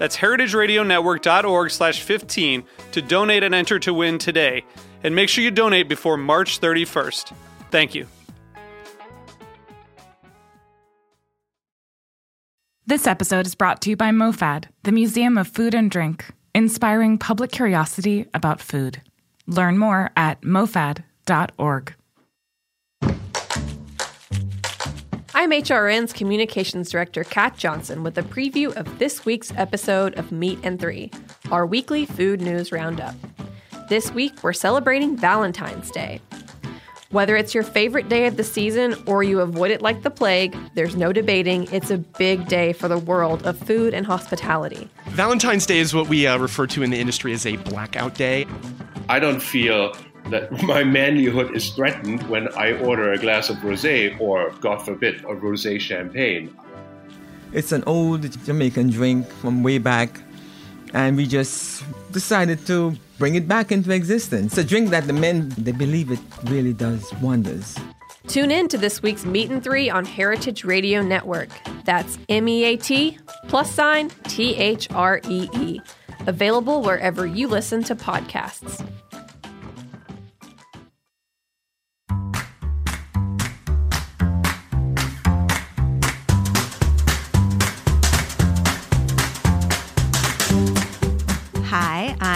That's heritageradionetwork.org slash 15 to donate and enter to win today. And make sure you donate before March 31st. Thank you. This episode is brought to you by MoFad, the Museum of Food and Drink, inspiring public curiosity about food. Learn more at mofad.org. I'm HRN's Communications Director, Kat Johnson, with a preview of this week's episode of Meat and Three, our weekly food news roundup. This week, we're celebrating Valentine's Day. Whether it's your favorite day of the season or you avoid it like the plague, there's no debating it's a big day for the world of food and hospitality. Valentine's Day is what we uh, refer to in the industry as a blackout day. I don't feel that my manlyhood is threatened when I order a glass of rosé or, God forbid, a rosé champagne. It's an old Jamaican drink from way back, and we just decided to bring it back into existence. It's a drink that the men they believe it really does wonders. Tune in to this week's Meat and Three on Heritage Radio Network. That's M E A T plus sign T H R E E. Available wherever you listen to podcasts.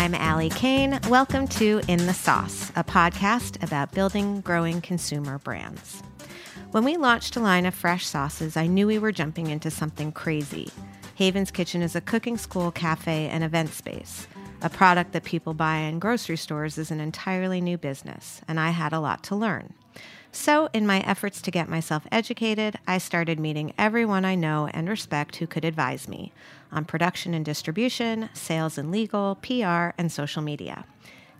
I'm Ali Cayne. Welcome to In the Sauce, a podcast about building, growing consumer brands. When we launched a line of fresh sauces, I knew we were jumping into something crazy. Haven's Kitchen is a cooking school, cafe, and event space. A product that people buy in grocery stores is an entirely new business, and I had a lot to learn. So, in my efforts to get myself educated, I started meeting everyone I know and respect who could advise me on production and distribution, sales and legal, PR, and social media.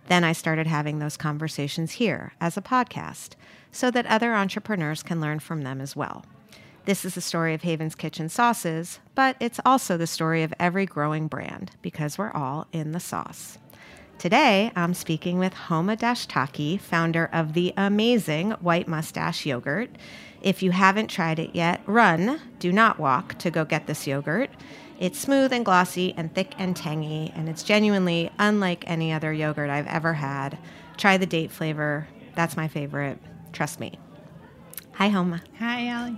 Then I started having those conversations here as a podcast so that other entrepreneurs can learn from them as well. This is the story of Haven's Kitchen Sauces, but it's also the story of every growing brand because we're all in the sauce. Today, I'm speaking with Homa Dashtaki, founder of the amazing White Moustache Yogurt. If you haven't tried it yet, run, do not walk to go get this yogurt. It's smooth and glossy and thick and tangy, and it's genuinely unlike any other yogurt I've ever had. Try the date flavor. That's my favorite. Trust me. Hi, Homa. Hi, Ali.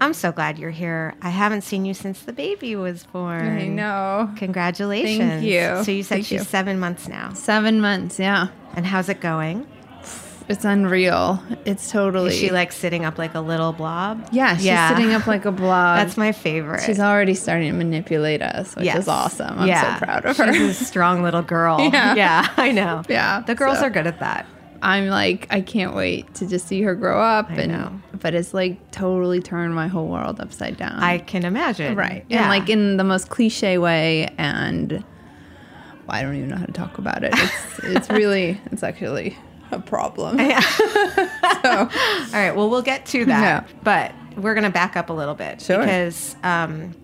I'm so glad you're here. I haven't seen you since the baby was born. I know. Congratulations. Thank you. So you said Thank she's you. seven months now. Seven months, yeah. And how's it going? It's unreal. It's totally. Is she like sitting up like a little blob? Yeah, she's sitting up like a blob. That's my favorite. She's already starting to manipulate us, which Yes. is awesome. I'm yeah. so proud of her. She's a strong little girl. Yeah. yeah I know. Yeah, The girls so- are good at that. I'm like, I can't wait to just see her grow up. I and know. but it's like totally turned my whole world upside down. I can imagine. right. Yeah. And like in the most cliche way and well, I don't even know how to talk about it. It's it's really it's actually a problem. Yeah. so All right. Well, we'll get to that. Yeah. But we're going to back up a little bit Sure. because um,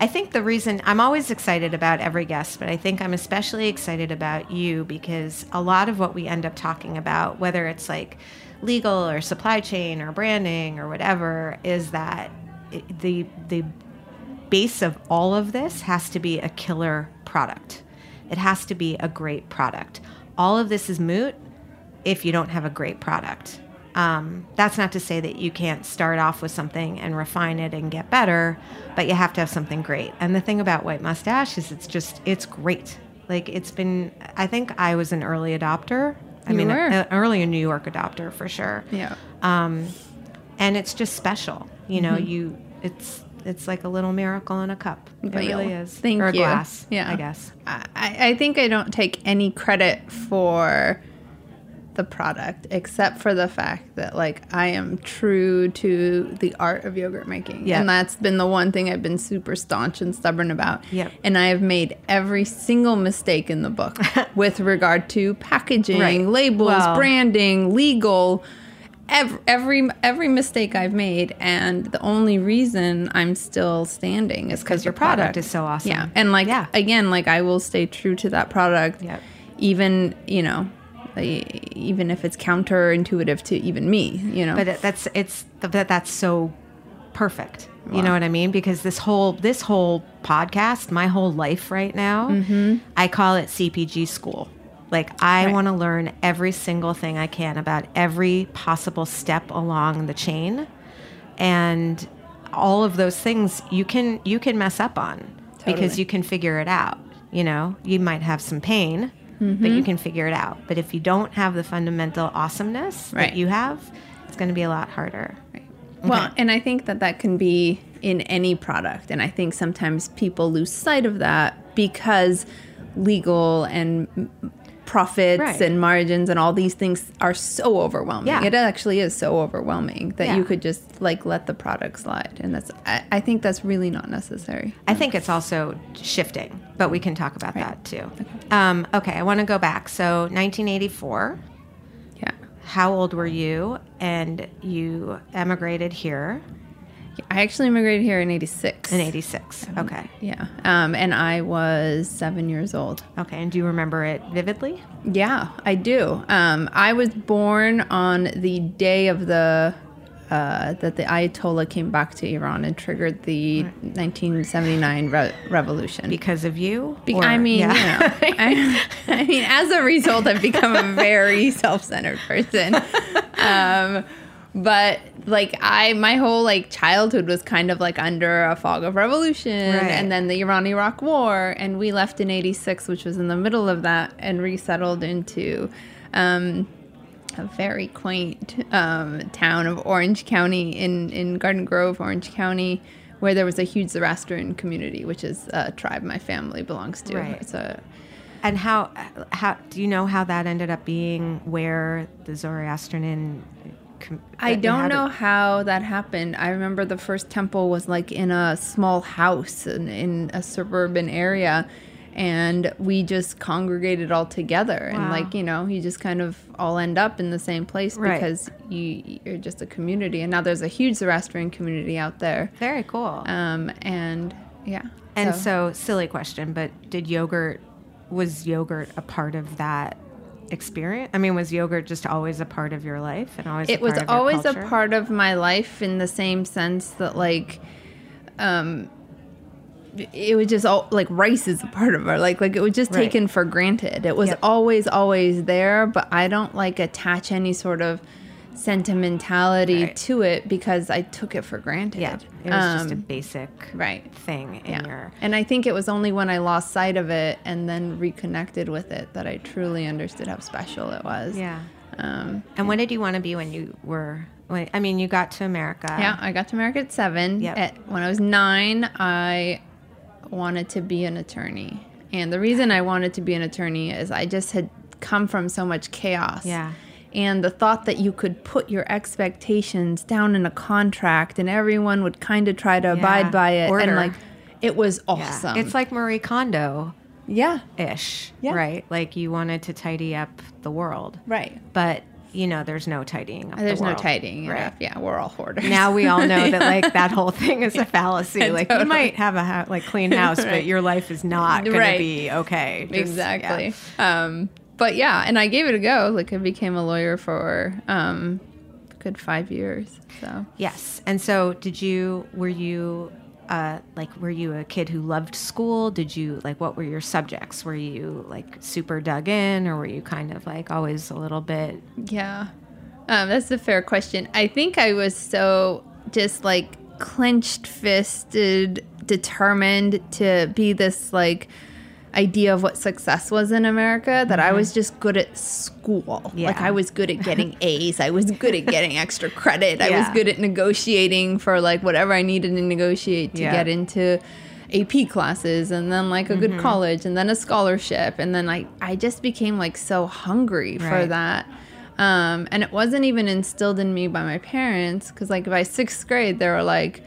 I think the reason I'm always excited about every guest, but I think I'm especially excited about you because a lot of what we end up talking about, whether it's like legal or supply chain or branding or whatever, is that the the base of all of this has to be a killer product. It has to be a great product. All of this is moot if you don't have a great product. Um, that's not to say that you can't start off with something and refine it and get better, but you have to have something great. And the thing about White Moustache is it's just, it's great. Like it's been, I think I was an early adopter I You mean, were. a- early a New York adopter for sure. Yeah. Um, and it's just special. You know, Mm-hmm. you it's it's like a little miracle in a cup. It really is. Thank or a you. glass. Yeah. I guess. I, I think I don't take any credit for the product except for the fact that like I am true to the art of yogurt making. Yep. And that's been the one thing I've been super staunch and stubborn about. Yep. And I have made every single mistake in the book with regard to packaging, Right. labels, Well- branding, legal every, every every mistake I've made, and the only reason I'm still standing is because your product is so awesome. Yeah, and like Yeah. again, like I will stay true to that product. Yep. Even you know, like, even if it's counterintuitive to even me, you know. But that's it's that that's so perfect. You know what I mean? Because this whole this whole podcast, my whole life right now, mm-hmm. I call it CPG school. Like I Right. want to learn every single thing I can about every possible step along the chain, and all of those things you can you can mess up on because you can figure it out. You know, you might have some pain, but Mm-hmm. you can figure it out. But if you don't have the fundamental awesomeness Right. that you have, it's going to be a lot harder. Right. Well, and I think that that can be in any product. And I think sometimes people lose sight of that because legal and profits Right. and margins and all these things are so overwhelming. Yeah. It actually is so overwhelming that Yeah. you could just like let the product slide. And that's, I, I think that's really not necessary. I think it's also shifting, but we can talk about that too. Um, okay, I want to go back. So, 1984. Yeah. How old were you? And you emigrated here I actually immigrated here in 86. in 86. Okay. Yeah. Um, and I was seven years old. Okay. And do you remember it vividly? Yeah, I do. Um, I was born on the day of the uh, that the Ayatollah came back to Iran and triggered the 1979 re- revolution. Because of you? Be- Or- I mean, yeah. you know, I, I mean, as a result, I've become a very self-centered person. But like I, my whole like childhood was kind of like under a fog of revolution, Right. and then the Iran-Iraq War, and we left in '86, which was in the middle of that, and resettled into. Um, a very quaint um, town of Orange County in, in Garden Grove, Orange County, where there was a huge Zoroastrian community, which is a tribe my family belongs to. Right. A And how, how, do you know how that ended up being where the Zoroastrian. Com- I don't know did- how that happened. I remember the first temple was like in a small house in, in a suburban area, and we just congregated all together. And like you know, you just kind of all end up in the same place Right. because you you're just a community. And now there's a huge Zoroastrian community out there. Very cool. Um, and yeah, And so, silly question, but did yogurt was yogurt a part of that experience? I mean, was yogurt just always a part of your life and always? it was part of your always a part of my life in the same sense that like um it was just all like rice is a part of our like like it was just Right. taken for granted it was Yep. always always there but i don't like attach any sort of sentimentality Right. to it because i took it for granted Yeah, it was just a Um, basic right thing in yeah. your. And I think it was only when I lost sight of it and then reconnected with it that I truly understood how special it was. Yeah. Um, And what did you want to be when you were? When, I mean, you got to America. Yeah, I got to America at seven. Yep. At, when I was nine, I wanted to be an attorney. And the reason I wanted to be an attorney is I just had come from so much chaos. Yeah. And the thought that you could put your expectations down in a contract and everyone would kind of try to abide by it. Order. And like, it was Yeah. awesome. It's like Marie Kondo yeah, ish, Yeah. right? Like you wanted to tidy up the world, right. but you know, there's no tidying up. the There's no world. tidying right? up. Yeah, we're all hoarders. now we all know that like that whole thing is a fallacy. Like you might have a ha- like clean house, but your life is not going Right. to be okay. Just- exactly. yeah. Um, but yeah, and I gave it a go. Like I became a lawyer for um, a good five years. So Yes. And so, did you? Were you? Uh, like, were you a kid who loved school? Did you like? What were your subjects? Were you like super dug in, or were you kind of like always a little bit? yeah, um, that's a fair question. I think I was so just like clenched fisted, determined to be this like idea of what success was in America that I was just good at school. Like I was good at getting A's. I was good at getting extra credit. I was good at negotiating for like whatever I needed to negotiate to Yeah. get into AP classes and then like a Mm-hmm. good college and then a scholarship and then I I just became like so hungry for that. Um, and it wasn't even instilled in me by my parents because like by sixth grade they were like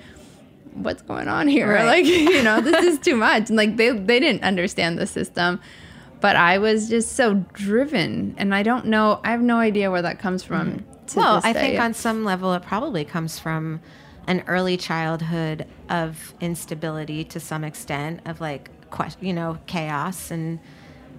what's going on here Right. like you know this is too much and like they they didn't understand the system but i was just so driven and i don't know i have no idea where that comes from Mm-hmm. well, I think on some level it probably comes from an early childhood of instability to some extent, of like, you know, chaos and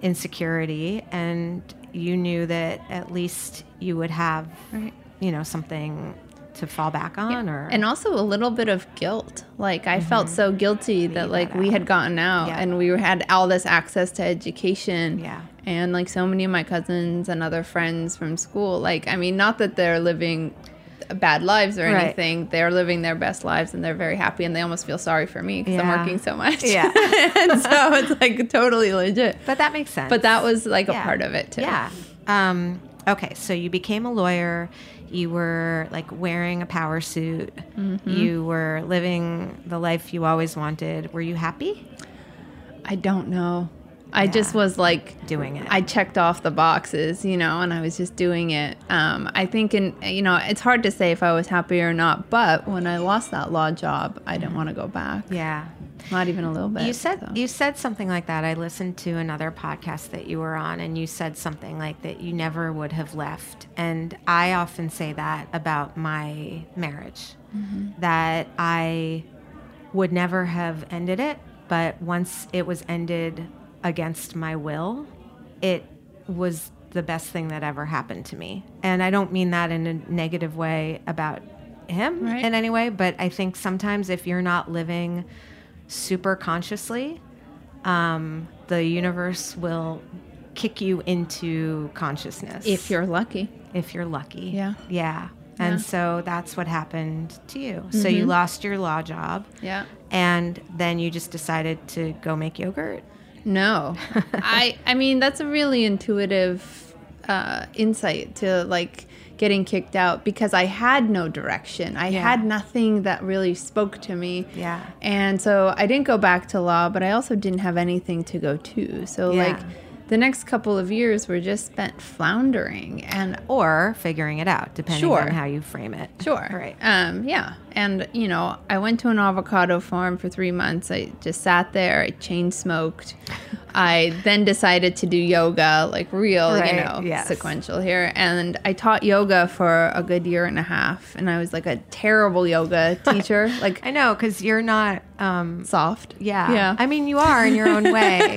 insecurity. And you knew that at least you would have, Right. you know, something to fall back on or. and also a little bit of guilt like i felt so guilty that you like we had gotten out Yeah. and we had all this access to education Yeah. and like so many of my cousins and other friends from school like i mean not that they're living bad lives or Right. anything they're living their best lives and they're very happy and they almost feel sorry for me because i'm working so much Yeah. and so it's like totally legit but that makes sense. but that was like a part of it too Yeah. Um, okay, so you became a lawyer. You were like wearing a power suit. Mm-hmm. You were living the life you always wanted. Were you happy i don't know I Yeah. just was like doing it? I checked off the boxes, you know, and I was just doing it. Um, I think, and you know, it's hard to say if I was happy or not. But when I lost that law job, I didn't want to go back. yeah. Not even a little bit. You said so. you said something like that. I listened to another podcast that you were on, and you said something like that you never would have left. And I often say that about my marriage, mm-hmm. that I would never have ended it, but once it was ended against my will, it was the best thing that ever happened to me. And I don't mean that in a negative way about him Right. in any way, but I think sometimes if you're not living super consciously, um, the universe will kick you into consciousness if you're lucky. if you're lucky. Yeah. Yeah. And Yeah. so that's what happened to you. So you lost your law job Yeah. and then you just decided to go make yogurt. No, I I mean that's a really intuitive uh, insight to like getting kicked out because I had no direction. I Yeah. had nothing that really spoke to me. Yeah. And so I didn't go back to law, but I also didn't have anything to go to. So Yeah. like the next couple of years were just spent floundering and Or figuring it out, depending Sure. on how you frame it. Sure. Right. Um, yeah. And, you know, I went to an avocado farm for three months. I just sat there. I chain smoked. I then decided to do yoga, like real, Right, you know, yes. sequential here. And I taught yoga for a good year and a half. And I was like a terrible yoga teacher, like I know, because you're not, um, soft. yeah. Yeah. I mean, you are in your own way.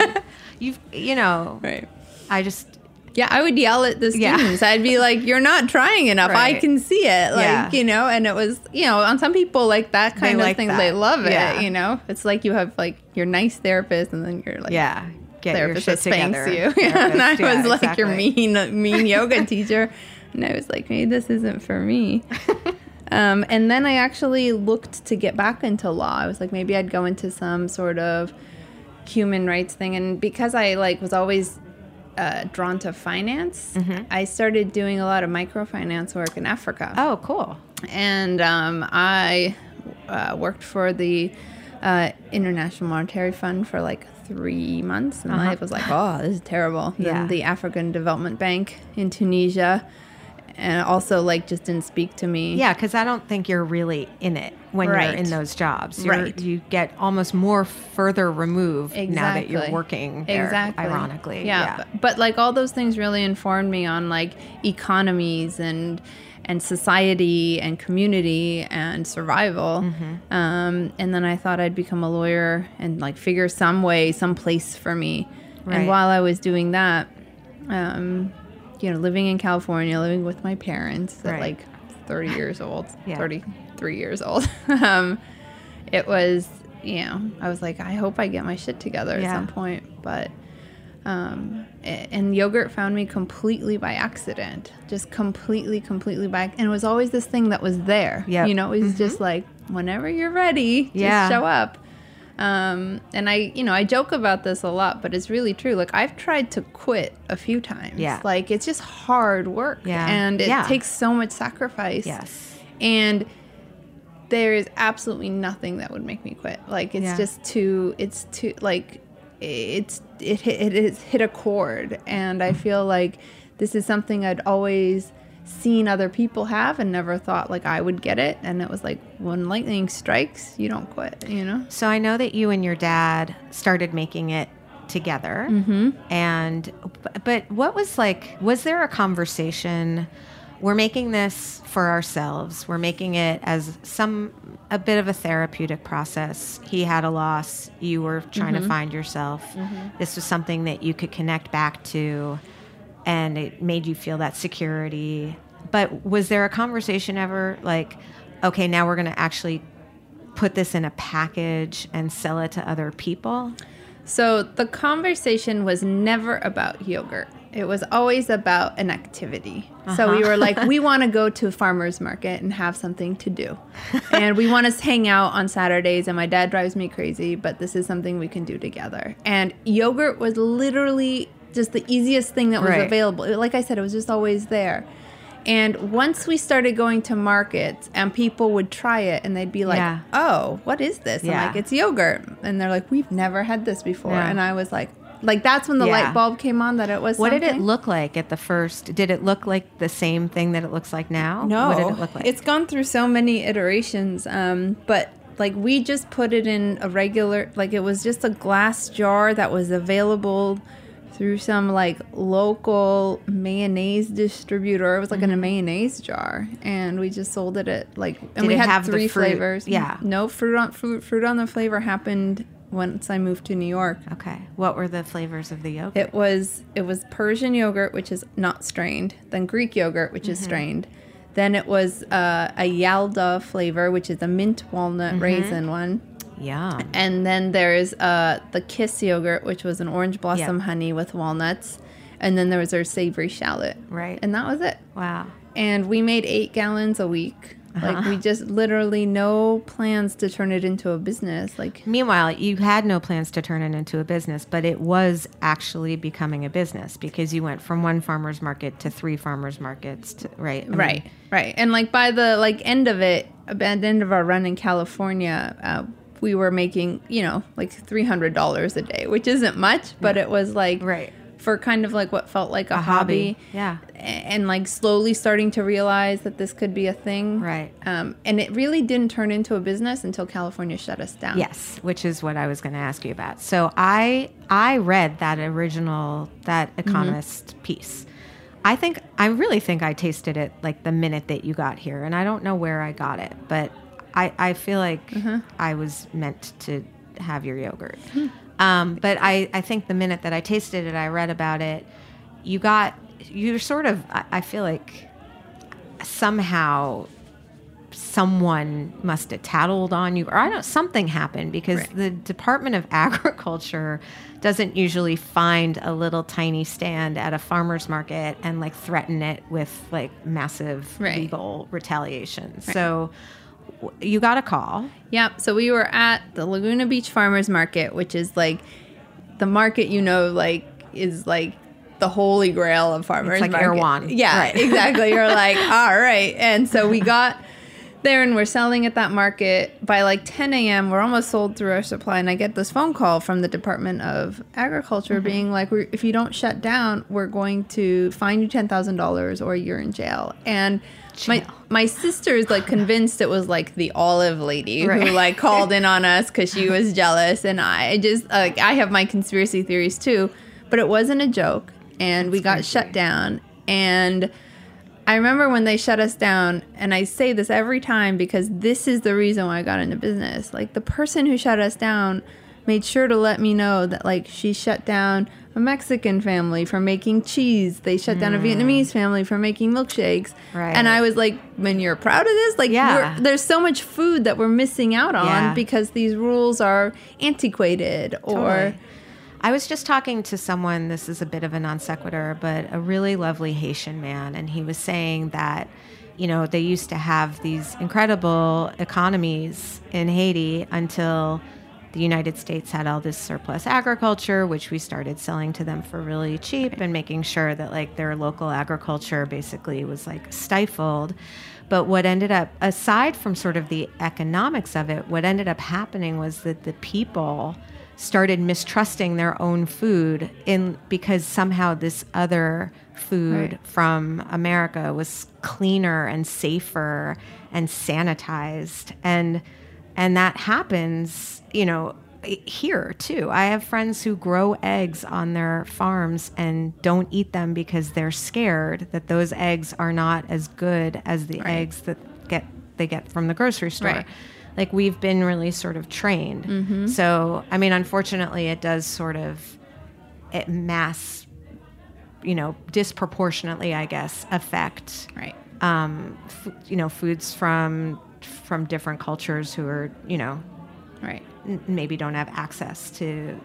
You've, you know, right. I just, Yeah, I would yell at the Yeah. students. I'd be like, "You're not trying enough. I can see it." Like, Yeah. you know, and it was, you know, on some people like that kind of like thing, that. they love it. Yeah. You know, it's like you have like your nice therapist, and then you're like, yeah, get your therapist shit spanks together. you. and I. Yeah, was like your mean, mean yoga teacher, and I was like, maybe this isn't for me. um, and then I actually looked to get back into law. I was like, maybe I'd go into some sort of human rights thing, and because I like was always uh, drawn to finance, I started doing a lot of microfinance work in Africa Oh, cool. and um, I uh, worked for the uh, International Monetary Fund for like three months. And I was like, oh, this is terrible. Yeah. Then the African Development Bank in Tunisia, and also like just didn't speak to me. Yeah, because I don't think you're really in it when you're in those jobs. You're, Right. You get almost more further removed now that you're working there, exactly ironically. yeah, But, but like all those things really informed me on like economies and and society and community and survival Mm-hmm. um, and then i thought i'd become a lawyer and like figure some way some place for me Right. and while i was doing that um, you know living in california living with my parents at like 30 years old Yeah. 33 years old um, it was you know i was like i hope i get my shit together Yeah. at some point but um, a- and yogurt found me completely by accident just completely completely by and it was always this thing that was there Yep. you know it was just like whenever you're ready just Yeah. show up Um, and I, you know, I joke about this a lot, but it's really true. Like I've tried to quit a few times. Yeah. Like it's just hard work. Yeah. And it Yeah. takes so much sacrifice. Yes. And there is absolutely nothing that would make me quit. Like it's Yeah. just too. It's too like it's it it has hit a chord, and I feel like this is something I'd always seen other people have and never thought like I would get it. And it was like when lightning strikes, you don't quit. You know. So I know that you and your dad started making it together. Mm-hmm. And but what was like was there a conversation we're making this for ourselves. We're making it as some a bit of a therapeutic process. He had a loss, you were trying Mm-hmm. to find yourself. This was something that you could connect back to and it made you feel that security. But was there a conversation ever like okay, now we're going to actually put this in a package and sell it to other people? So the conversation was never about yogurt. It was always about an activity. So we were like, uh-huh. we want to go to a farmer's market and have something to do. and we want to hang out on Saturdays. And my dad drives me crazy, but this is something we can do together. And yogurt was literally just the easiest thing that was Right. available. Like I said, it was just always there. And once we started going to markets and people would try it and they'd be like, Yeah. oh, what is this? Yeah. I'm like, it's yogurt. And they're like, we've never had this before. Yeah. And I was like, like that's when the Yeah. light bulb came on that it was What did it something. look like at the first? Did it look like the same thing that it looks like now? No, What did it look like? it's gone through so many iterations. Um, but like we just put it in a regular, like it was just a glass jar that was available through some like local mayonnaise distributor. It was like in a mayonnaise jar, and we just sold it at like, and Mm-hmm. Did we had three flavors. Yeah. no fruit on fruit, fruit on the flavor happened once I moved to New York. okay. What were the flavors of the yogurt? It was it was Persian yogurt, which is not strained. Then Greek yogurt, which is strained. Then it was uh, a Yalda flavor, which is a mint walnut raisin one. Yum. And then there's uh, the Kiss yogurt, which was an orange blossom honey with walnuts. And then there was our savory shallot. Right. And that was it. Wow. And we made eight gallons a week. Like we just literally no plans to turn it into a business. Like Meanwhile, you had no plans to turn it into a business, but it was actually becoming a business because you went from one farmer's market to three farmers markets, to, right? I mean, right right and like by the like end of it by the end of our run in california uh, we were making you know like $300 a day which isn't much but it was like Right. for kind of like what felt like a, A hobby. hobby, Yeah. And like slowly starting to realize that this could be a thing Right. um, and it really didn't turn into a business until california shut us down Yes, which is what I was going to ask you about. So I I read that original that Economist piece. I think I really think I tasted it like the minute that you got here, and I don't know where I got it, but I I feel like I was meant to have your yogurt. Um, but I I think the minute that I tasted it, I read about it. You got you're sort of I, I feel like somehow someone must have tattled on you or I don't something happened because Right. the Department of Agriculture doesn't usually find a little tiny stand at a farmer's market and like threaten it with like massive Right. legal retaliation. So w- you got a call. Yep. So we were at the Laguna Beach Farmers Market, which is like the market you know, like is like the holy grail of farmers like market. Erewhon. Yeah, Right. exactly. You're like, all right. And so we got there and we're selling at that market by like 10 a.m. We're almost sold through our supply, and I get this phone call from the Department of Agriculture Mm-hmm. being like, we're, "If you don't shut down, we're going to fine you ten thousand dollars or you're in jail." And my my sister's like convinced it was like the olive lady Right. who like called in on us because she was jealous, and I just like I have my conspiracy theories too, but it wasn't a joke, and we got shut down, and I remember when they shut us down, and I say this every time because this is the reason why I got into business. Like the person who shut us down made sure to let me know that like she shut down a Mexican family for making cheese. They shut down a Vietnamese family for making milkshakes. Mm. Right. And I was like, when you're proud of this? Like, Yeah. there's so much food that we're missing out on Yeah. because these rules are antiquated or." Totally. I was just talking to someone, this is a bit of a non sequitur, but a really lovely Haitian man, and he was saying that, you know, they used to have these incredible economies in Haiti until the United States had all this surplus agriculture, which we started selling to them for really cheap and making sure that like their local agriculture basically was like stifled. But what ended up, aside from sort of the economics of it, what ended up happening was that the people started mistrusting their own food in because somehow this other food Right. from America was cleaner and safer and sanitized and and that happens you know here too i have friends who grow eggs on their farms and don't eat them because they're scared that those eggs are not as good as the eggs that get they get from the grocery store Right. Like we've been really sort of trained so i mean unfortunately it does sort of it mass you know disproportionately i guess affect Right. um, f- you know, foods from from different cultures who are, you know, Right. n- maybe don't have access to,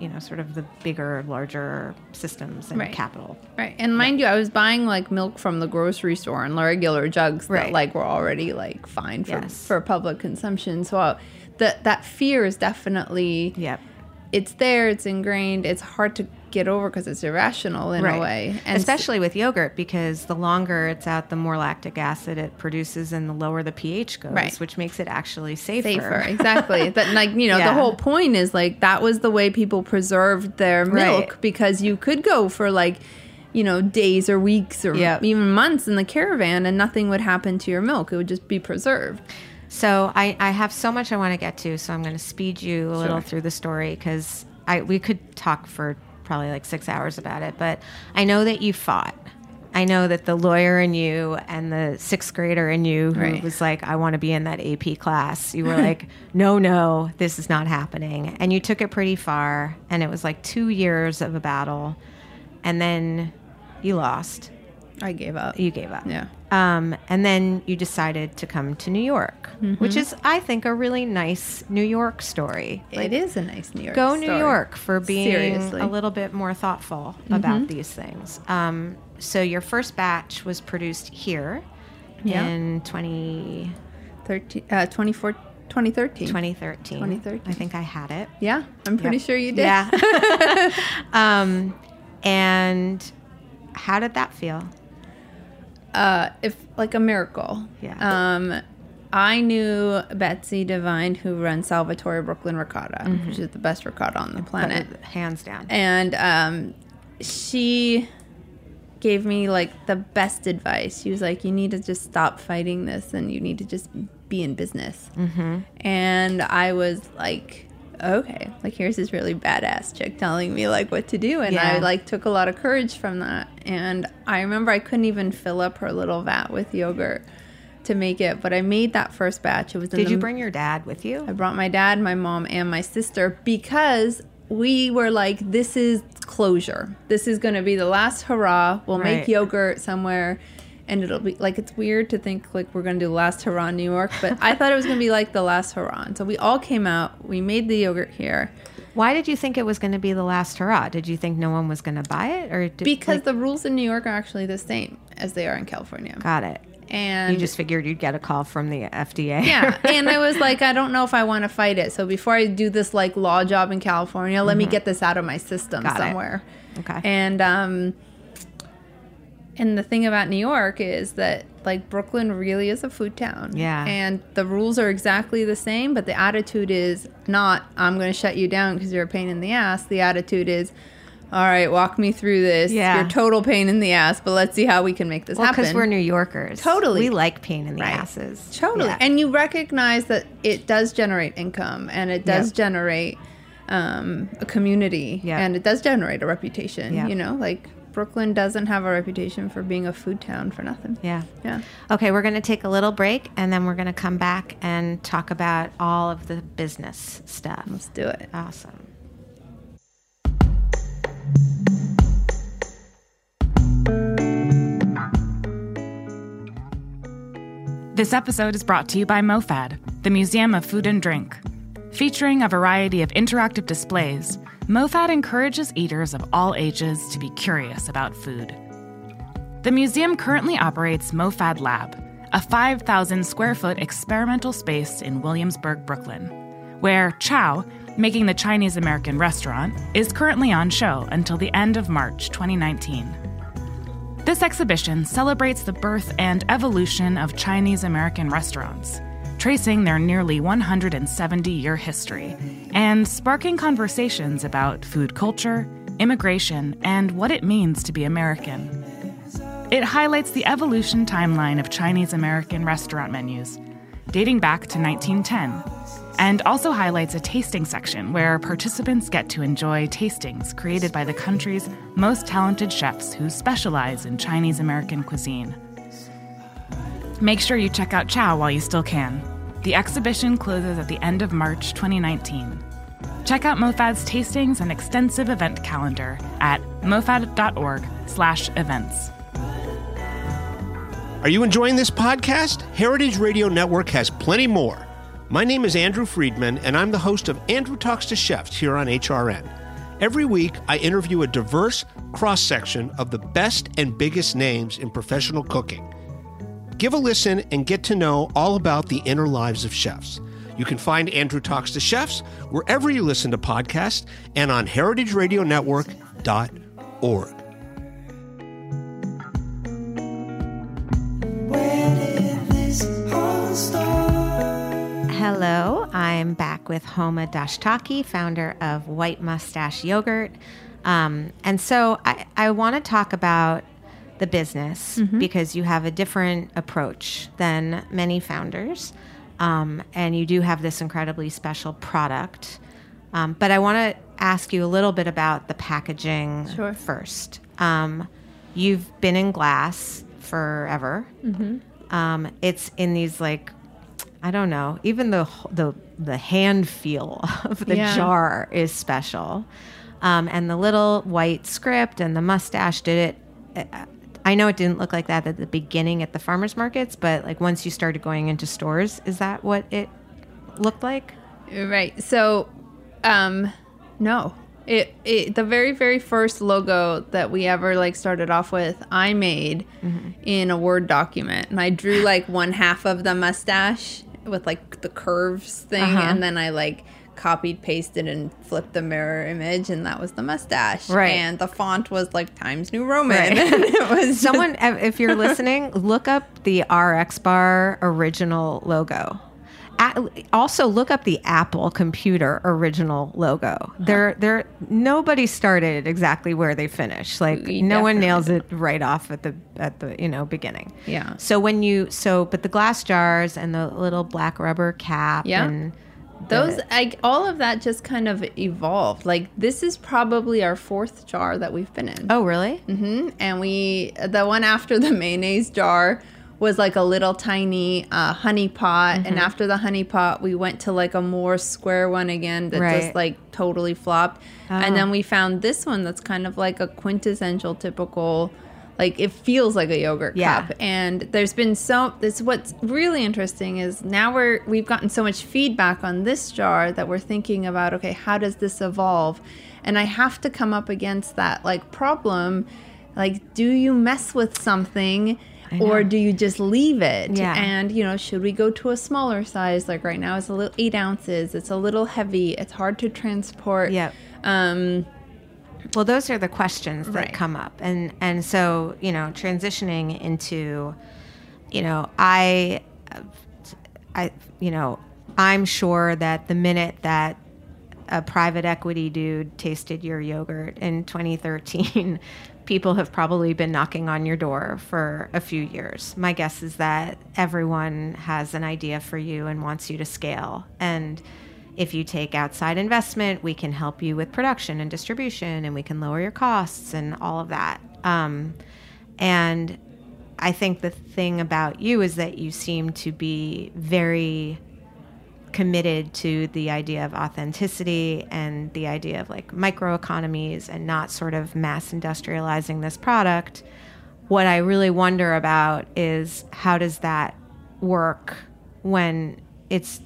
you know, sort of the bigger, larger systems and Right. capital. Right. And mind you, I was buying like milk from the grocery store in regular jugs that Right. like were already like fine for, Yes. for public consumption. So uh, that that fear is definitely Yep. it's there, it's ingrained. It's hard to get over because it's irrational in a way. And especially with yogurt because the longer it's out, the more lactic acid it produces, and the lower the pH goes, Right. which makes it actually safer. safer. Exactly. that like, you know, Yeah. the whole point is like that was the way people preserved their milk Right. because you could go for like you know, days or weeks or Yep. even months in the caravan and nothing would happen to your milk. It would just be preserved. So I, I have so much I want to get to, so I'm going to speed you a little through the story because I we could talk for probably like six hours about it. But I know that you fought. I know that the lawyer in you and the sixth grader in you who Right. was like, I want to be in that AP class. You were like, no, no, this is not happening. And you took it pretty far. And it was like two years of a battle. And then you lost. I gave up. You gave up. Yeah. Um, and then you decided to come to New York, Mm-hmm. which is, I think, a really nice New York story. it is a nice New York story. Go New. York for being Seriously. a little bit more thoughtful about these things. Um, so your first batch was produced here Yeah. in 20, 13, uh, 24, 2013. 2013. 2013. I think I had it. Yeah, I'm pretty Yep. sure you did. Yeah. um, and how did that feel? Uh, if like a miracle. Yeah. Um, I knew Betsy Devine, who runs Salvatore Brooklyn Ricotta, Mm-hmm. which is the best ricotta on the planet. Hands down. and um, she gave me like the best advice. She was like, "You need to just stop fighting this, and you need to just be in business." Mm-hmm. And I was like, "Okay, like here's this really badass chick telling me like what to do," and I like took a lot of courage from that. And I remember I couldn't even fill up her little vat with yogurt to make it, but I made that first batch. It was Did the you bring your dad with you? I brought my dad, my mom, and my sister because we were like, this is closure. This is going to be the last hurrah. We'll Right. make yogurt somewhere. And it'll be like, it's weird to think like we're going to do the last hurrah in New York, but I thought it was going to be like the last hurrah. And so we all came out, we made the yogurt here Why did you think it was going to be the last hurrah? Did you think no one was going to buy it, or did, because like- the rules in New York are actually the same as they are in California. got it? And You just figured you'd get a call from the FDA. yeah and i was like i don't know if i want to fight it so before i do this like law job in california let me get this out of my system Mm-hmm. Got it. somewhere Okay. and um and the thing about new york is that like brooklyn really is a food town Yeah. and the rules are exactly the same but the attitude is not i'm going to shut you down because you're a pain in the ass the attitude is all right walk me through this Yeah. you're total pain in the ass but let's see how we can make this well, happen because we're New Yorkers. Totally. we like pain in the Right. asses. Totally. Yeah. And you recognize that it does generate income and it does Yep. generate um, a community Yep. and it does generate a reputation. Yep. You know, like Brooklyn doesn't have a reputation for being a food town for nothing. yeah. Yeah. Okay, we're going to take a little break, and then we're going to come back and talk about all of the business stuff. Let's do it. Awesome. This episode is brought to you by MoFad, the Museum of Food and Drink. Featuring a variety of interactive displays, MoFad encourages eaters of all ages to be curious about food. The museum currently operates MoFad Lab, a 5,000 square foot experimental space in Williamsburg, Brooklyn, where Chow, making the Chinese American restaurant, is currently on show until the end of March 2019. This exhibition celebrates the birth and evolution of Chinese American restaurants, tracing their nearly 170 year history and sparking conversations about food culture, immigration, and what it means to be American. It highlights the evolution timeline of Chinese American restaurant menus, dating back to 1910, and also highlights a tasting section where participants get to enjoy tastings created by the country's most talented chefs who specialize in Chinese American cuisine. Make sure you check out Chow while you still can. The exhibition closes at the end of March 2019. Check out MoFad's tastings and extensive event calendar at mofad.org/events. Are you enjoying this podcast? Heritage Radio Network has plenty more. My name is Andrew Friedman, and I'm the host of Andrew Talks to Chefs here on HRN. Every week, I interview a diverse cross section of the best and biggest names in professional cooking. Give a listen and get to know all about the inner lives of chefs. You can find Andrew Talks to Chefs wherever you listen to podcasts and on heritageradionetwork.org. Hello, I'm back with Homa Dashtaki, founder of White Moustache Yogurt. Um, and so I, I want to talk about the business because you have a different approach than many founders. Um, and you do have this incredibly special product. Um, but I want to ask you a little bit about the packaging Sure. first. Um, you've been in glass forever. Um, it's in these like I don't know. Even the the the hand feel of the Yeah. jar is special, um, and the little white script and the mustache did it. I know it didn't look like that at the beginning at the farmers markets, but like once you started going into stores, is that what it looked like? Right. So, um, no. It, it the very very first logo that we ever like started off with, I made in a Word document, and I drew like one half of the mustache with like the curves thing, Uh-huh. and then I like copied pasted and flipped the mirror image, and that was the mustache. Right. And the font was like Times New Roman. Right. it was Someone, if you're listening, look up the RX Bar original logo. Also, look up the Apple Computer original logo. They're they're nobody started exactly where they finished. Like We no one nails it right off at the at the you know beginning. Yeah. So when you so but the glass jars and the little black rubber cap Yeah. and Those, like all of that just kind of evolved. Like this is probably our fourth jar that we've been in. oh really mm-hmm And we, the one after the mayonnaise jar was like a little tiny uh, honey pot. Mm-hmm. And after the honey pot, we went to like a more square one again that Right. just like totally flopped. And then we found this one that's kind of like a quintessential typical. Like it feels like a yogurt Yeah. cup, and there's been so. This what's really interesting is now we're we've gotten so much feedback on this jar that we're thinking about. Okay, how does this evolve? And I have to come up against that like problem like do you mess with something or do you just leave it Yeah. and you know should we go to a smaller size like right now it's a little eight ounces it's a little heavy it's hard to transport Yeah. um Well, those are the questions that Right. come up, and and so you know, transitioning into, you know, I, I, you know, I'm sure that the minute that a private equity dude tasted your yogurt in 2013, people have probably been knocking on your door for a few years. My guess is that everyone has an idea for you and wants you to scale. And if you take outside investment, we can help you with production and distribution, and we can lower your costs and all of that. Um, and I think the thing about you is that you seem to be very committed to the idea of authenticity and the idea of like microeconomies and not sort of mass industrializing this product. What I really wonder about is how does that work when it's,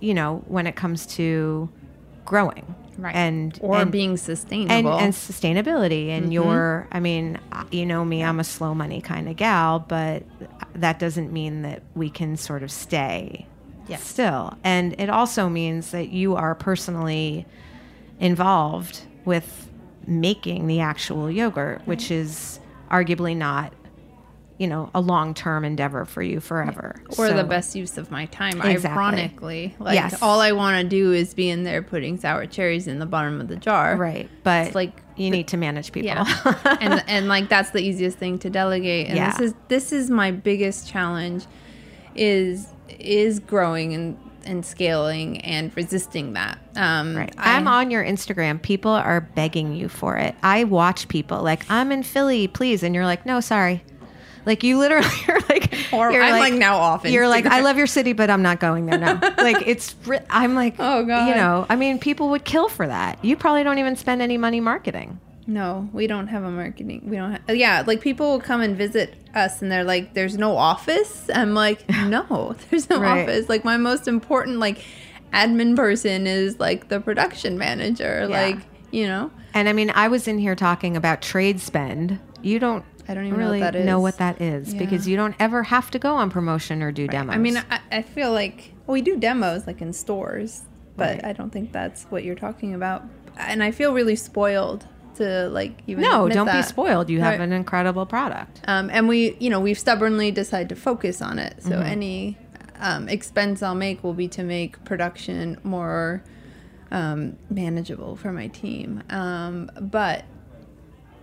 you know, when it comes to growing. Right. And or and- being sustainable and sustainability and your i mean uh, you know me i'm a slow money kind of gal but that doesn't mean that we can sort of stay Yes. Still. And it also means that you are personally involved with making the actual yogurt, which is arguably not you know a long-term endeavor for you forever or So- the best use of my time Exactly. ironically like Yes. all i want to do is be in there putting sour cherries in the bottom of the jar right but It's like you need to manage people yeah and and like that's the easiest thing to delegate and Yeah. this is this is my biggest challenge is is growing and and scaling and resisting that um Right. I- I'm on your Instagram. People are begging you for it. I watch people like, I'm in Philly, please. And you're like, no, sorry. Like you literally are like, Or you're I'm, like, now off You're like, I love your city, but I'm not going there now. like it's, I'm like, Oh, God. you know, I mean, people would kill for that. You probably don't even spend any money marketing. No, we don't have a marketing. We don't. have... Uh, yeah, like people will come and visit us, and they're like, "There's no office." I'm like, "No, there's no Right. office." Like my most important like admin person is like the production manager. Yeah. Like you know, And I mean, I was in here talking about trade spend. You don't. I don't even know what really know what that is Yeah. because you don't ever have to go on promotion or do demos. I mean, I, I feel like well, we do demos like in stores, but Right. I don't think that's what you're talking about. And I feel really spoiled to like even no, don't be spoiled. You have Right. an incredible product. Um, and we, you know, we've stubbornly decided to focus on it. So Mm-hmm. any um, expense I'll make will be to make production more um, manageable for my team. Um, but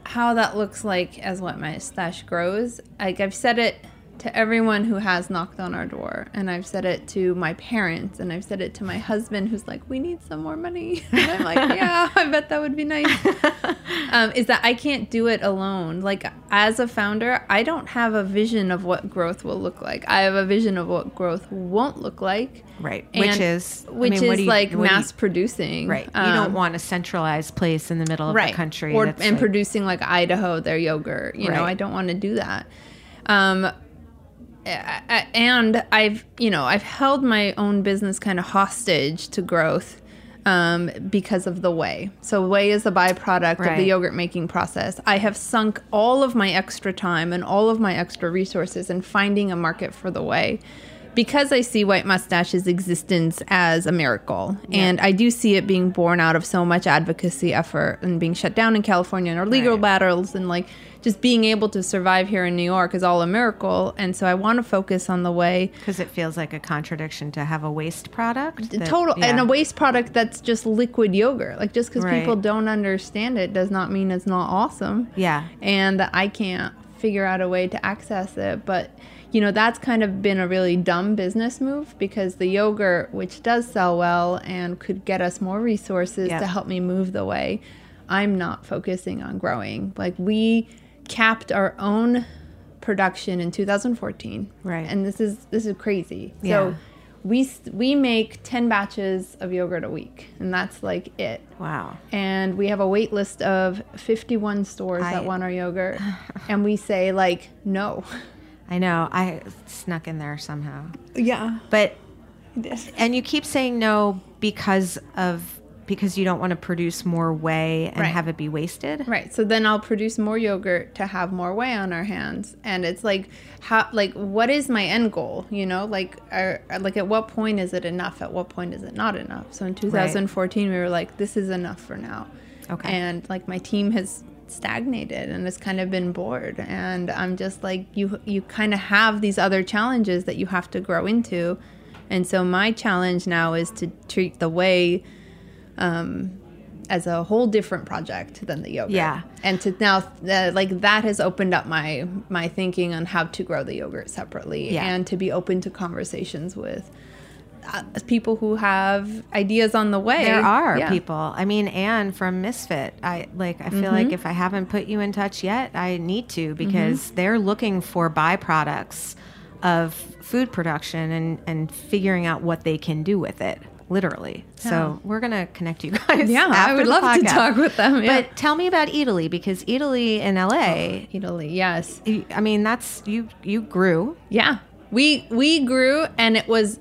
how that looks like as White Moustache grows, like I've said it to everyone who has knocked on our door, and I've said it to my parents, and I've said it to my husband, who's like, "We need some more money," and I'm like, "Yeah, I bet that would be nice." um, is that I can't do it alone. Like as a founder, I don't have a vision of what growth will look like. I have a vision of what growth won't look like. Right. Which And- is- I which mean, what is you- like do you- mass producing. Right. you Um, don't want a centralized place in the middle of right. the country. or and like- producing like Idaho their yogurt. You know, I don't want to do that. Um, and I've you know I've held my own business kind of hostage to growth um, because of the whey. So whey is a byproduct of the yogurt making process. I have sunk all of my extra time and all of my extra resources in finding a market for the whey. Because I see White Moustache's existence as a miracle, and I do see it being born out of so much advocacy effort and being shut down in California and our legal Right. battles and like just being able to survive here in New York is all a miracle. And so I want to focus on the whey because it feels like a contradiction to have a waste product. that- total and a waste product that's just liquid yogurt. Like just because Right. people don't understand it does not mean it's not awesome. Yeah. And that I can't figure out a way to access it. But you know, that's kind of been a really dumb business move because the yogurt, which does sell well and could get us more resources Yep. to help me move the whey, I'm not focusing on growing. Like we capped our own production in 2014. Right. And this is this is crazy. Yeah. So we we make 10 batches of yogurt a week and that's like it. Wow. And we have a wait list of 51 stores I- that want our yogurt and we say like no. I know. I snuck in there somehow. Yeah. But and you keep saying no because of because you don't want to produce more whey and Right. have it be wasted. Right. So then I'll produce more yogurt to have more whey on our hands. And it's like how like what is my end goal? You know, like are, like at what point is it enough? At what point is it not enough? So in 2014 we were like this is enough for now. Okay. And like my team has stagnated and has kind of been bored and I'm just like you you kind of have these other challenges that you have to grow into. And so my challenge now is to treat the whey um, as a whole different project than the yogurt. Yeah. And to now, uh, like that has opened up my my thinking on how to grow the yogurt separately, Yeah. and to be open to conversations with uh, people who have ideas on the whey. There are Yeah. people. I mean, Anne from Misfit. I like. I feel Mm-hmm. like if I haven't put you in touch yet, I need to because they're looking for byproducts of food production and and figuring out what they can do with it. Literally. So we're gonna connect you guys. Yeah, I would love to talk with them. Yeah. But tell me about Eataly because Eataly in LA. Oh, Eataly, yes. I mean, that's you. You grew. Yeah. We we grew and it was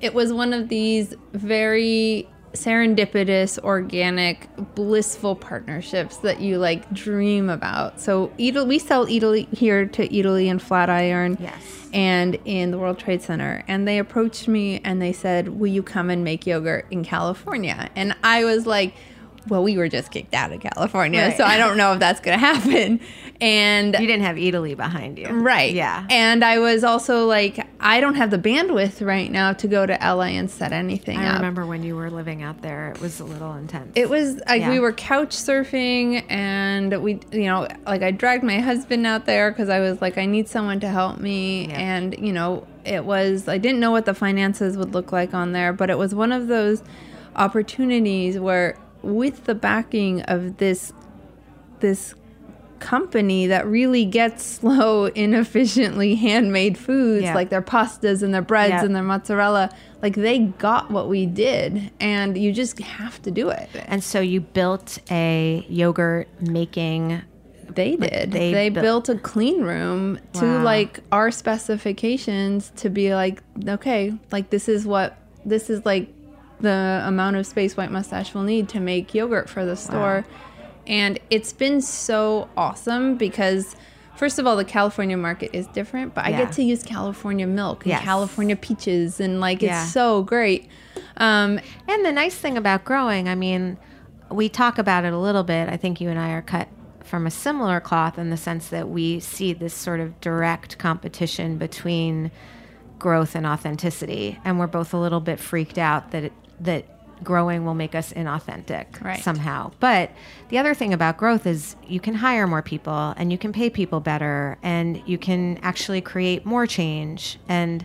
it was one of these very serendipitous, organic, blissful partnerships that you like dream about. So Eataly, we sell Eataly here to Eataly and Flatiron. Yes. And in the World Trade Center. And they approached me and they said, Will you come and make yogurt in California? And I was like, well, we were just kicked out of California, Right. so I don't know if that's going to happen. And You didn't have Eataly behind you. Right. Yeah. And I was also like, I don't have the bandwidth right now to go to LA and set anything up. I up. remember when you were living out there, it was a little intense. It was like Yeah. we were couch surfing, and we, you know, like I dragged my husband out there because I was like, I need someone to help me. Yeah. And, you know, it was, I didn't know what the finances would look like on there, but it was one of those opportunities where, with the backing of this, this company that really gets slow, inefficiently handmade foods Yeah. like their pastas and their breads Yeah. and their mozzarella. Like they got what we did, and you just have to do it. and so you built a yogurt making. They did. they They, built- built a clean room to Wow. like our specifications to be like, okay, like this is what this is like the amount of space White Moustache will need to make yogurt for the store. And it's been so awesome because first of all the California market is different, but I get to use California milk and Yes. California peaches and like Yeah. it's so great. Um, And the nice thing about growing, I mean, we talk about it a little bit. I think you and I are cut from a similar cloth in the sense that we see this sort of direct competition between growth and authenticity, and we're both a little bit freaked out that it, that growing will make us inauthentic Right. somehow. But the other thing about growth is you can hire more people and you can pay people better and you can actually create more change and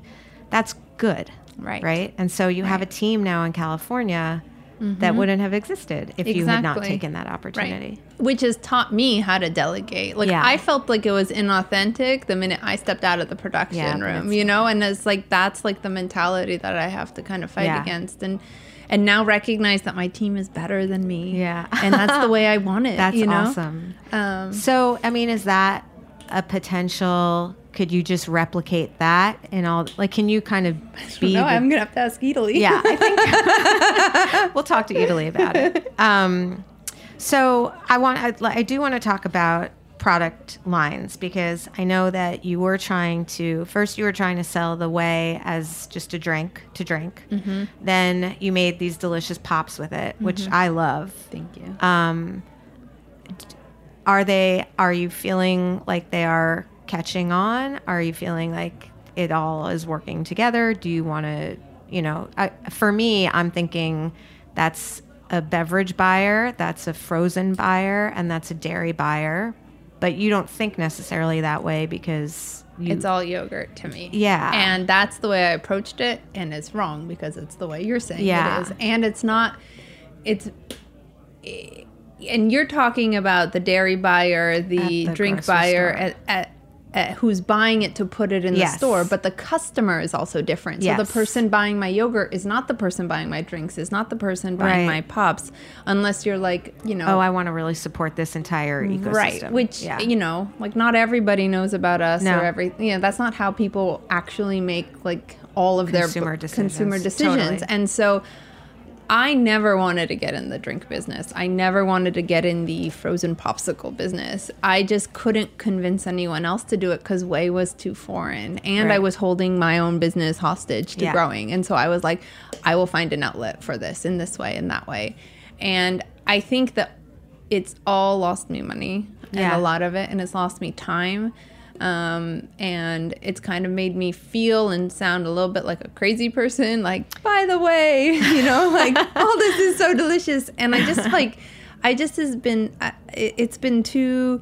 that's good. Right. Right? And so you have a team now in California that wouldn't have existed if you had not Mm-hmm. Taken that opportunity. Which has taught me how to delegate. Like Yeah. I felt like it was inauthentic the minute I stepped out of the production Yeah, room, you know, and it's like that's like the mentality that I have to kind of fight Yeah. against and and now recognize that my team is better than me. Yeah. and that's the way I want it. That's you know? awesome. Um, So, I mean, is that a potential? Could you just replicate that in all? Like, can you kind of be? no, I'm gonna have to ask Eataly. yeah, I think we'll talk to Eataly about it. Um, so, I want. I, I do want to talk about product lines because I know that you were trying to first you were trying to sell the whey as just a drink to drink. Mm-hmm. Then you made these delicious pops with it, which I love. Thank you. Um, are they? Are you feeling like they are catching on? Are you feeling like it all is working together? Do you want to? You know, I, for me, I'm thinking that's a beverage buyer, that's a frozen buyer, and that's a dairy buyer. But you don't think necessarily that way because you, it's all yogurt to me. Yeah. And that's the way I approached it. And it's wrong because it's the way you're saying Yeah. it is. And it's not, it's, eh, and you're talking about the dairy buyer, the, the drink buyer at, at, at who's buying it to put it in Yes. the store, but the customer is also different. So Yes. the person buying my yogurt is not the person buying my drinks, is not the person buying Right. my pops, unless you're like, you know, oh, I want to really support this entire ecosystem. Right, which yeah. you know, like not everybody knows about us No. or every. You know, that's not how people actually make like all of Consumer their decisions. consumer decisions. Totally. And so, I never wanted to get in the drink business. I never wanted to get in the frozen popsicle business. I just couldn't convince anyone else to do it because Whey was too foreign, and I was holding my own business hostage to Yeah. growing. And so I was like, I will find an outlet for this in this way and that way. And I think that it's all lost me money and Yeah. a lot of it and it's lost me time um, and it's kind of made me feel and sound a little bit like a crazy person like by the way you know like oh this is so delicious. And i just like i just has been it's been too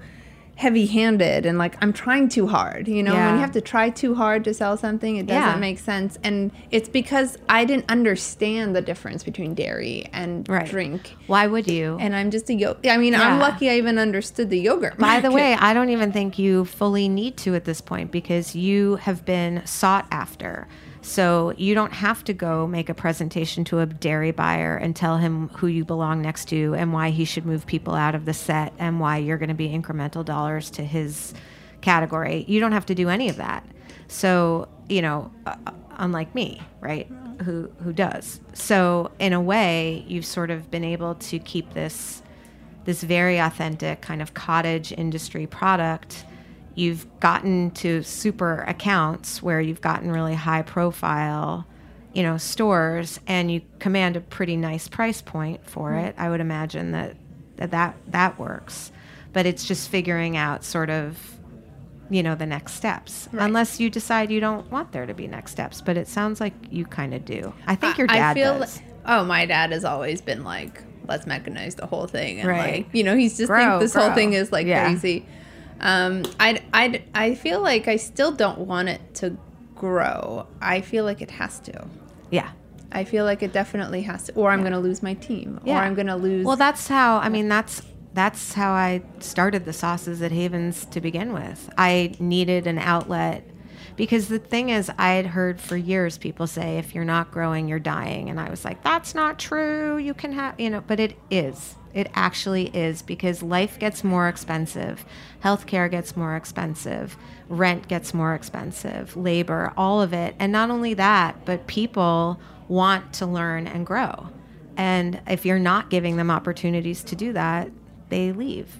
heavy handed and like i'm trying too hard you know when you have to try too hard to sell something it doesn't Yeah. make sense and it's because i didn't understand the difference between dairy and Right. drink Why would you? and I'm just a yo. I mean, Yeah. I'm lucky I even understood the yogurt. By the way, I don't even think you fully need to at this point because you have been sought after. So you don't have to go make a presentation to a dairy buyer and tell him who you belong next to and why he should move people out of the set and why you're going to be incremental dollars to his category. You don't have to do any of that. So, you know, uh, unlike me, right? Who who does. So, in a way, you've sort of been able to keep this this very authentic kind of cottage industry product. You've gotten to super accounts where you've gotten really high profile, you know, stores and you command a pretty nice price point for Mm-hmm. it. I would imagine that that that, that works. But it's just figuring out sort of you know the next steps unless you decide you don't want there to be next steps but it sounds like you kind of do i think your dad I feel does like- oh, my dad has always been like, let's mechanize the whole thing, and Right. like, you know, he's just this whole thing is like Yeah. crazy. Um, I I I feel like I still don't want it to grow. I feel like it has to. yeah I feel like it definitely has to, or I'm going to lose my team, yeah. or I'm going to lose. Well, that's how. I mean, that's that's how I started the sauces at Haven's to begin with. I needed an outlet because the thing is, I had heard for years people say, "If you're not growing, you're dying," and I was like, "That's not true. You can have, you know." But it is. It actually is because life gets more expensive, healthcare gets more expensive, rent gets more expensive, labor, all of it, and not only that, but people want to learn and grow. And if you're not giving them opportunities to do that, they leave.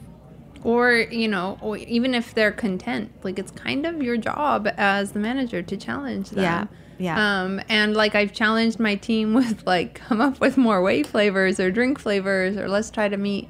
or you know, or even if they're content, like it's kind of your job as the manager to challenge them. Yeah, yeah. Um, and like I've challenged my team with like come up with more whey flavors or drink flavors or let's try to meet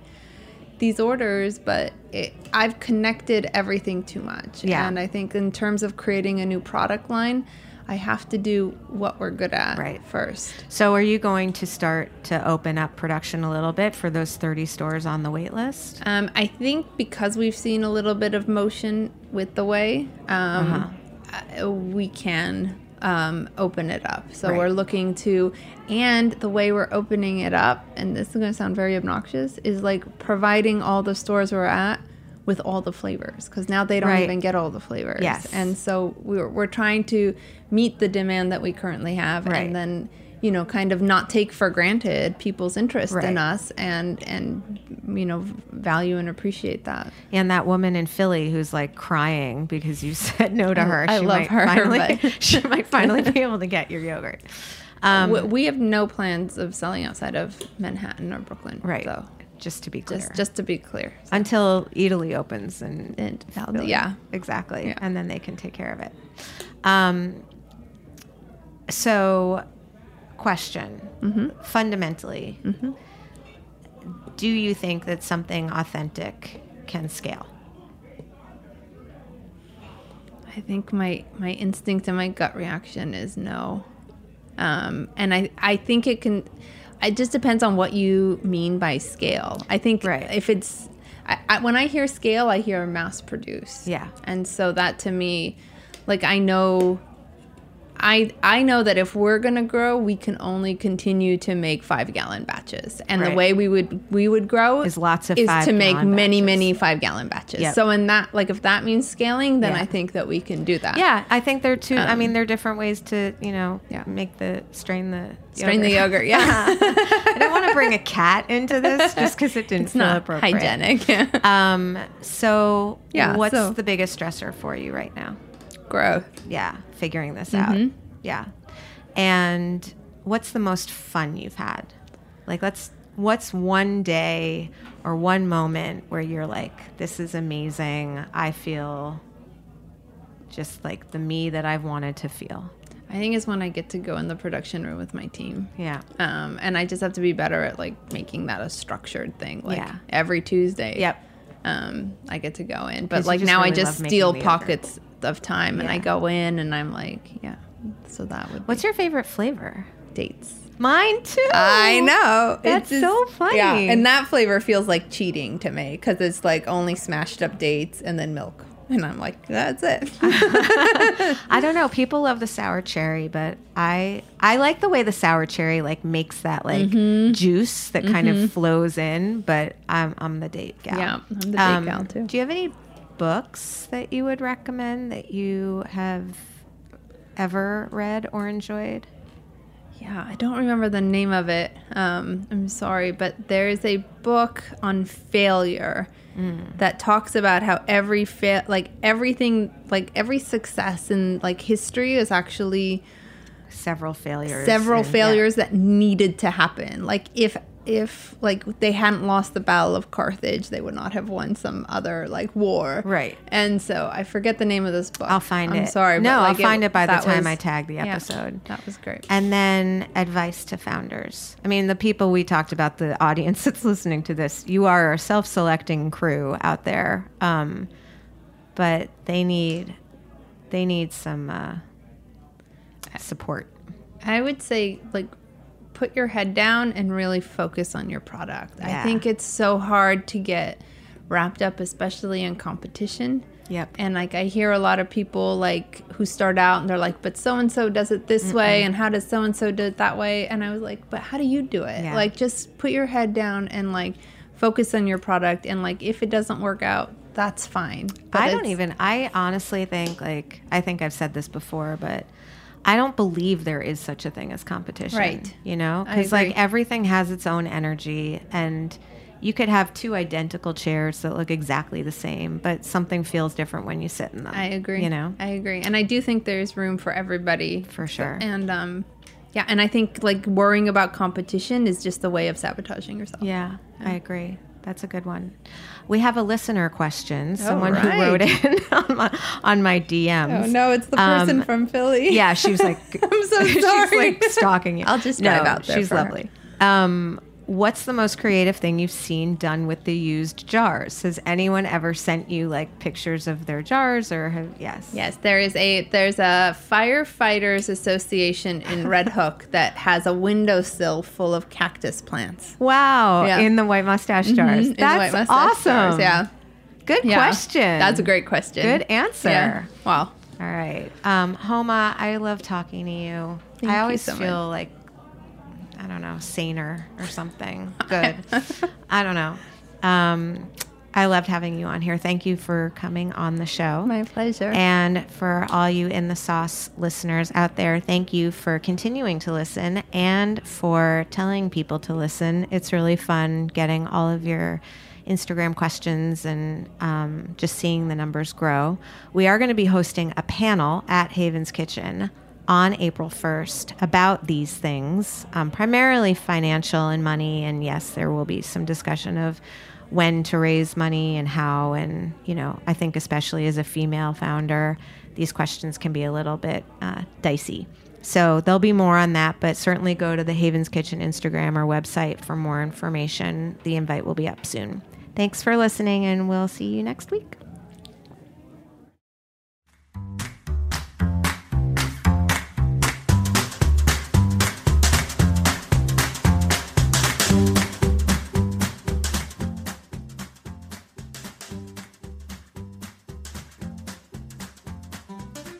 these orders, but it, I've connected everything too much. Yeah. And I think in terms of creating a new product line, I have to do what we're good at Right. first. So, are you going to start to open up production a little bit for those 30 stores on the wait list? Um, I think because we've seen a little bit of motion with the whey, um, uh, we can um, open it up. So Right. we're looking to, and the way we're opening it up, and this is going to sound very obnoxious, is like providing all the stores we're at with all the flavors because now they don't Right. even get all the flavors. Yes. And so we're, we're trying to meet the demand that we currently have Right. and then you know kind of not take for granted people's interest Right. in us and and you know value and appreciate that And that woman in Philly who's like crying because you said no to her. I she love might her, Finally, but- she might finally be able to get your yogurt. Um, we, we have no plans of selling outside of manhattan or brooklyn right. so Just to be clear. just just to be clear until Eataly opens and, And Philly. yeah. exactly, Yeah. and then they can take care of it. Um, so, question: Mm-hmm. fundamentally, do you think that something authentic can scale? I think my my instinct and my gut reaction is no, um, and I I think it can. It just depends on what you mean by scale. I think Right. if it's I, I, when I hear scale, I hear mass produce. Yeah. and so that to me, like I know. I I know that if we're gonna grow, we can only continue to make five gallon batches, and Right. the way we would we would grow Is lots of is to make many batches. many five gallon batches. Yep. So in that like if that means scaling, then Yeah. I think that we can do that. Yeah, I think there are two. I Um, mean, there are different ways to you know Yeah. make the strain the Strain the yogurt, yeah. I don't want to bring a cat into this just because it didn't it's feel not appropriate. hygienic. Um. So, Yeah, what's so- the biggest stressor for you right now? Growth. Yeah, figuring this Mm-hmm. out. Yeah, and what's the most fun you've had? Like, let's. What's one day or one moment where you're like, "This is amazing. I feel just like the me that I've wanted to feel." I think it's when I get to go in the production room with my team. Yeah. Um, and I just have to be better at like making that a structured thing. Like Yeah. every Tuesday. Yep. Um, I get to go in, but like now I just steal pockets of time and I go in and I'm like, yeah. So that would What's your favorite flavor? dates. Mine too. I know. That's It's so just- funny. Yeah, and that flavor feels like cheating to me because it's like only smashed up dates and then milk, and I'm like, that's it. I don't know. People love the sour cherry, but I I like the way the sour cherry like makes that like Mm-hmm. juice that kind of flows in. But I'm I'm the date gal. Yeah, I'm the date gal, too. Do you have any books that you would recommend that you have ever read or enjoyed? yeah, I don't remember the name of it. Um, I'm sorry, but there's a book on failure that talks about how every fail, like everything, like every success in like history is actually Several failures. several and- yeah. failures that needed to happen. Like if if like they hadn't lost the battle of Carthage, they would not have won some other like war. Right. And so I forget the name of this book. I'll find I'm it. sorry. No, but, like, I'll find it by the time was- I tag the yeah, episode. that was great. And then advice to founders. I mean, the people we talked about, the audience that's listening to this, you are a self selecting crew out there. Um, but they need they need some uh, support. I would say like put your head down and really focus on your product. I think it's so hard to get wrapped up especially in competition. Yep. And like I hear a lot of people like who start out and they're like, but so and so does it this way and how does so and so do it that way? And I was like, but how do you do it? Yeah. Like just put your head down and like focus on your product and like if it doesn't work out, that's fine. But I don't even. I honestly think like I think I've said this before, but I don't believe there is such a thing as competition. Right. You know, because like everything has its own energy, and you could have two identical chairs that look exactly the same, but something feels different when you sit in them. I agree. You know. I agree. And I do think there's room for everybody. For sure. And um yeah, and I think like worrying about competition is just a way of sabotaging yourself. Yeah, I agree. That's a good one. We have a listener question. Someone who wrote in on my, on my DMs. Oh no, it's the person Um, from Philly. Yeah, she was like, I'm so sorry. she's like stalking you. I'll just drive out there She's lovely. Um, what's the most creative thing you've seen done with the used jars? Has anyone ever sent you like pictures of their jars or have, yes? Yes, there is a there's a firefighters association in Red Hook that has a windowsill full of cactus plants. Wow, Yeah. in the White Moustache jars. Mhm, in the That's mustache awesome. jars, Yeah. Good Yeah. question. That's a great question. Good answer. Yeah. Wow. All right. Um, Homa, I love talking to you. Thank I you always so feel like, I don't know, saner or something. Good. I don't know. Um, I loved having you on here. Thank you for coming on the show. My pleasure. And for all you in the sauce listeners out there, thank you for continuing to listen and for telling people to listen. It's really fun getting all of your Instagram questions and um, just seeing the numbers grow. We are going to be hosting a panel at Haven's Kitchen on April 1st about these things, um, primarily financial and money. And yes, there will be some discussion of when to raise money and how. And, you know, I think especially as a female founder, these questions can be a little bit uh, dicey. So there'll be more on that, but certainly go to the Haven's Kitchen Instagram or website for more information. The invite will be up soon. Thanks for listening, and we'll see you next week.